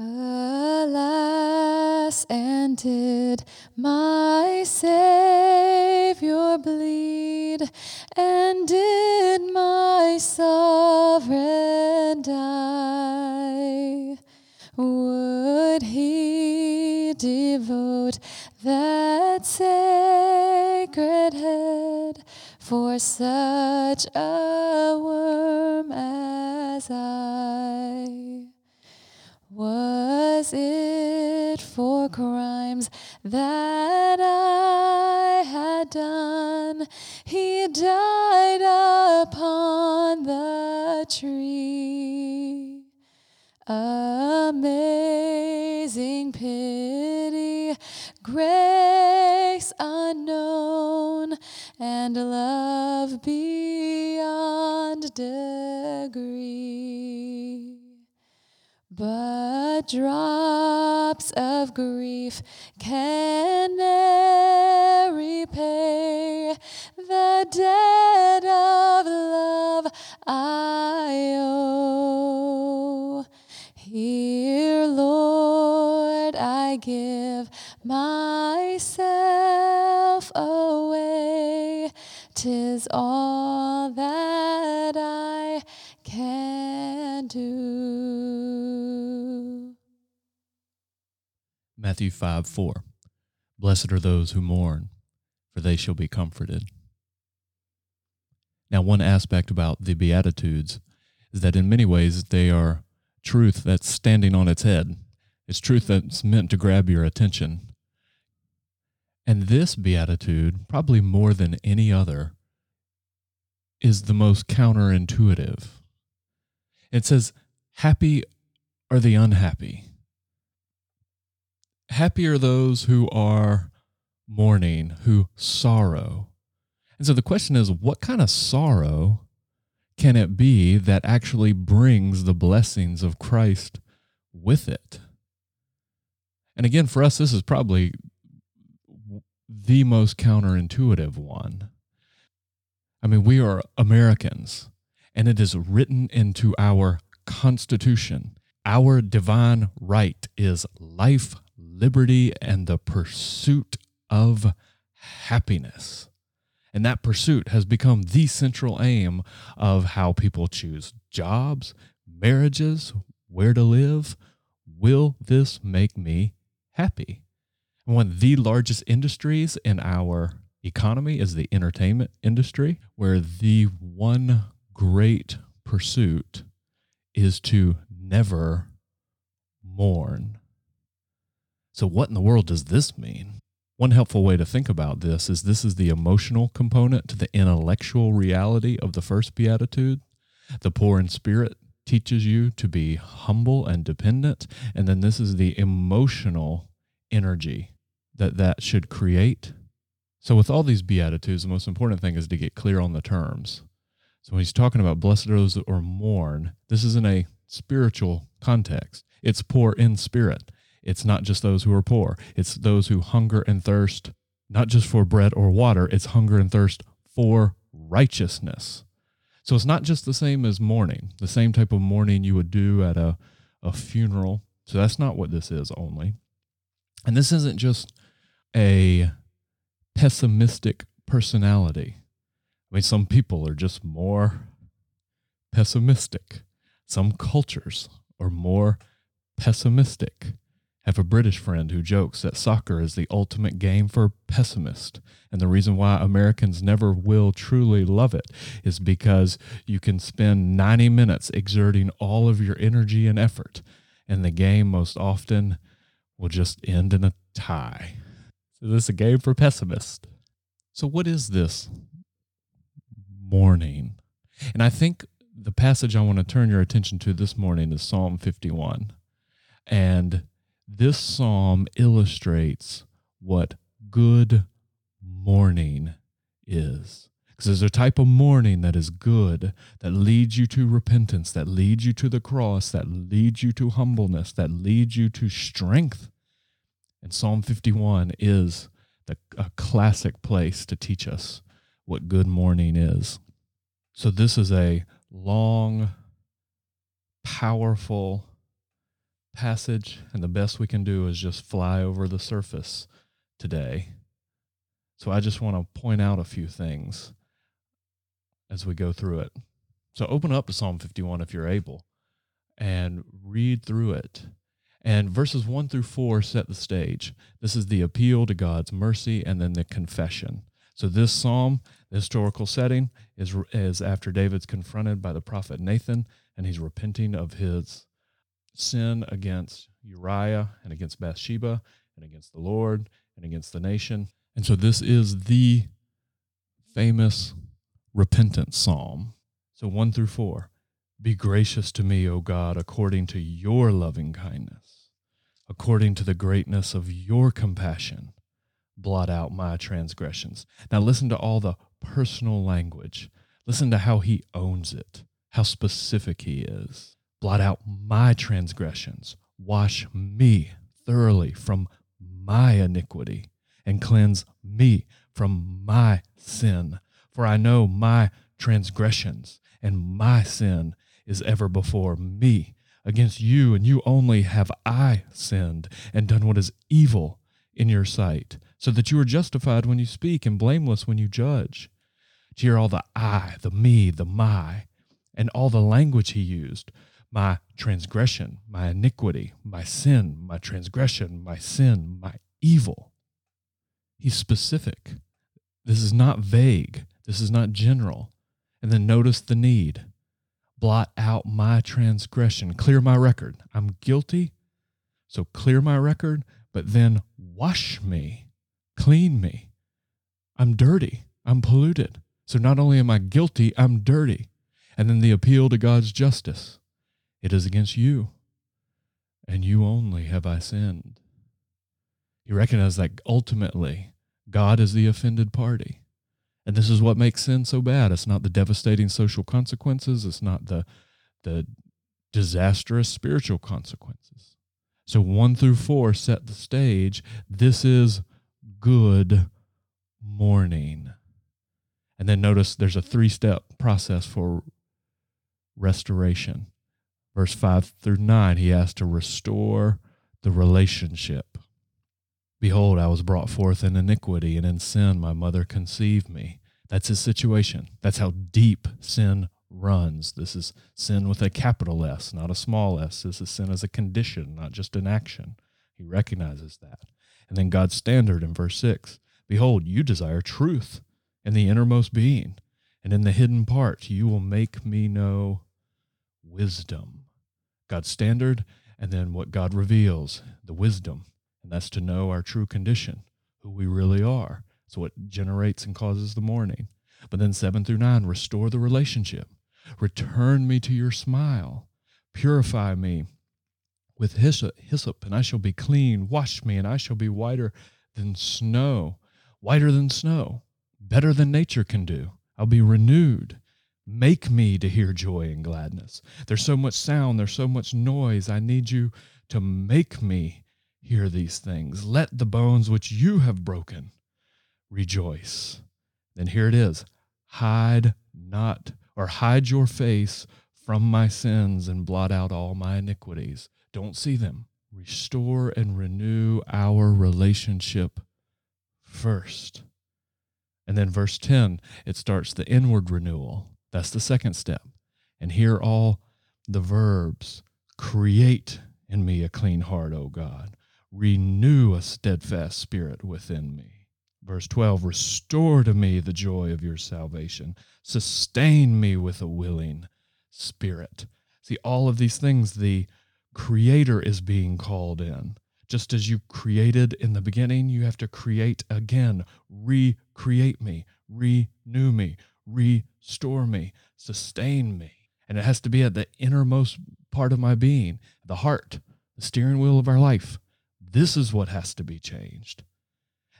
Alas, and did my Savior bleed, and did my sovereign die? Would he devote that sacred head for such a worm as I? Was it for crimes that I had done? He died upon the tree. Amazing pity, grace unknown, and love beyond degree. But drops of grief can ne'er repay the debt Matthew 5 4. Blessed are those who mourn, for they shall be comforted. Now, one aspect about the Beatitudes is that in many ways they are truth that's standing on its head. It's truth that's meant to grab your attention. And this Beatitude, probably more than any other, is the most counterintuitive. It says, Happy are the unhappy. Happy are those who are mourning, who sorrow. And so the question is, what kind of sorrow can it be that actually brings the blessings of Christ with it? And again, for us, this is probably the most counterintuitive one. I mean, we are Americans, and it is written into our Constitution. Our divine right is life, liberty, and the pursuit of happiness. And that pursuit has become the central aim of how people choose jobs, marriages, where to live. Will this make me happy? And one of the largest industries in our economy is the entertainment industry, where the one great pursuit is to never mourn. So, what in the world does this mean? One helpful way to think about this is this is the emotional component to the intellectual reality of the first beatitude. The poor in spirit teaches you to be humble and dependent. And then this is the emotional energy that that should create. So, with all these beatitudes, the most important thing is to get clear on the terms. So, when he's talking about blessed are those that are mourn, this is in a spiritual context. It's poor in spirit. It's not just those who are poor, it's those who hunger and thirst, not just for bread or water, it's hunger and thirst for righteousness. So it's not just the same as mourning, the same type of mourning you would do at a, a funeral. So that's not what this is only. And this isn't just a pessimistic personality. I mean, some people are just more pessimistic. Some cultures are more pessimistic. Have a British friend who jokes that soccer is the ultimate game for pessimists. And the reason why Americans never will truly love it is because you can spend 90 minutes exerting all of your energy and effort, and the game most often will just end in a tie. So this is a game for pessimists. So what is this mourning? And I think the passage I want to turn your attention to this morning is Psalm 51. And this psalm illustrates what good mourning is. Because there's a type of mourning that is good, that leads you to repentance, that leads you to the cross, that leads you to humbleness, that leads you to strength. And Psalm 51 is the, a classic place to teach us what good mourning is. So, this is a long, powerful passage, and the best we can do is just fly over the surface today. So I just want to point out a few things as we go through it. So open up to Psalm 51 if you're able and read through it. And verses 1 through 4 set the stage. This is the appeal to God's mercy and then the confession. So this psalm, the historical setting, is, is after David's confronted by the prophet Nathan and he's repenting of his sin against Uriah and against Bathsheba and against the Lord and against the nation. And so this is the famous repentance psalm. So 1 through 4. Be gracious to me, O God, according to your loving kindness, according to the greatness of your compassion. Blot out my transgressions. Now listen to all the personal language. Listen to how he owns it, how specific he is. Blot out my transgressions. Wash me thoroughly from my iniquity and cleanse me from my sin. For I know my transgressions and my sin is ever before me. Against you and you only have I sinned and done what is evil in your sight, so that you are justified when you speak and blameless when you judge. To hear all the I, the me, the my, and all the language he used my transgression, my iniquity, my sin, my transgression, my sin, my evil. He's specific. This is not vague. This is not general. And then notice the need blot out my transgression, clear my record. I'm guilty, so clear my record, but then wash me, clean me. I'm dirty, I'm polluted. So not only am I guilty, I'm dirty. And then the appeal to God's justice it is against you, and you only have I sinned. You recognize that ultimately God is the offended party. And this is what makes sin so bad. It's not the devastating social consequences, it's not the, the disastrous spiritual consequences. So, one through four set the stage. This is good mourning. And then notice there's a three step process for restoration. Verse 5 through 9, he has to restore the relationship. Behold, I was brought forth in iniquity, and in sin my mother conceived me. That's his situation. That's how deep sin runs. This is sin with a capital S, not a small s. This is sin as a condition, not just an action. He recognizes that. And then God's standard in verse 6 Behold, you desire truth in the innermost being, and in the hidden part you will make me know wisdom. God's standard, and then what God reveals, the wisdom and that's to know our true condition, who we really are. So it generates and causes the mourning. But then seven through nine, restore the relationship. Return me to your smile. Purify me with hyssop, hyssop, and I shall be clean. Wash me, and I shall be whiter than snow. Whiter than snow. Better than nature can do. I'll be renewed. Make me to hear joy and gladness. There's so much sound, there's so much noise. I need you to make me hear these things. Let the bones which you have broken rejoice. Then here it is hide not, or hide your face from my sins and blot out all my iniquities. Don't see them. Restore and renew our relationship first. And then verse 10, it starts the inward renewal. That's the second step. And here all the verbs create in me a clean heart, O God renew a steadfast spirit within me. Verse 12, restore to me the joy of your salvation. Sustain me with a willing spirit. See, all of these things, the Creator is being called in. Just as you created in the beginning, you have to create again. Recreate me, renew me, restore me, sustain me. And it has to be at the innermost part of my being, the heart, the steering wheel of our life. This is what has to be changed.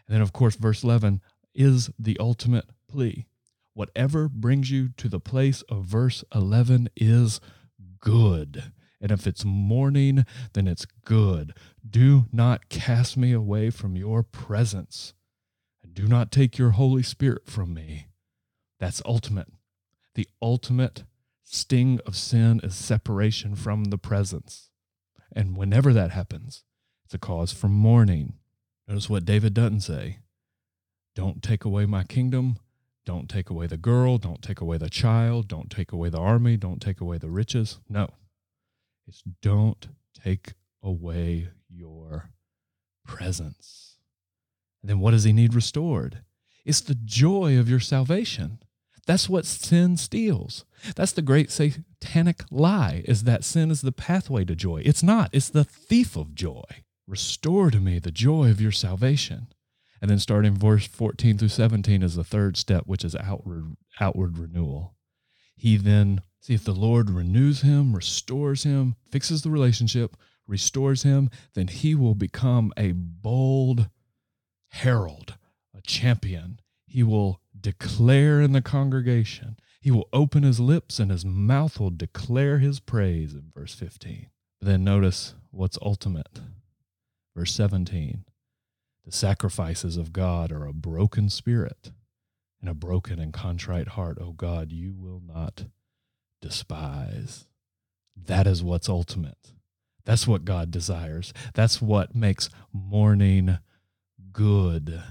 And then, of course, verse 11 is the ultimate plea. Whatever brings you to the place of verse 11 is good. And if it's mourning, then it's good. Do not cast me away from your presence. And do not take your Holy Spirit from me. That's ultimate. The ultimate sting of sin is separation from the presence. And whenever that happens, it's a cause for mourning. Notice what David doesn't say. Don't take away my kingdom. Don't take away the girl. Don't take away the child. Don't take away the army. Don't take away the riches. No. It's don't take away your presence. And then what does he need restored? It's the joy of your salvation. That's what sin steals. That's the great satanic lie is that sin is the pathway to joy. It's not. It's the thief of joy. Restore to me the joy of your salvation. And then starting verse 14 through 17 is the third step, which is outward outward renewal. He then see if the Lord renews him, restores him, fixes the relationship, restores him, then he will become a bold herald, a champion. He will declare in the congregation. He will open his lips and his mouth will declare his praise in verse 15. Then notice what's ultimate. Verse 17 The sacrifices of God are a broken spirit and a broken and contrite heart. O God, you will not despise. That is what's ultimate. That's what God desires. That's what makes mourning good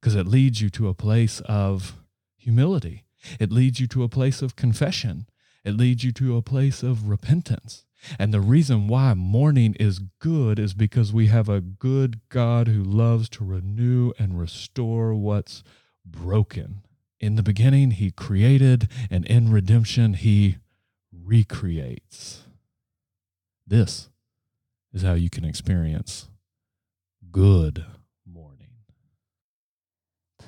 because it leads you to a place of humility. It leads you to a place of confession. It leads you to a place of repentance. And the reason why mourning is good is because we have a good God who loves to renew and restore what's broken. In the beginning, he created, and in redemption, he recreates. This is how you can experience good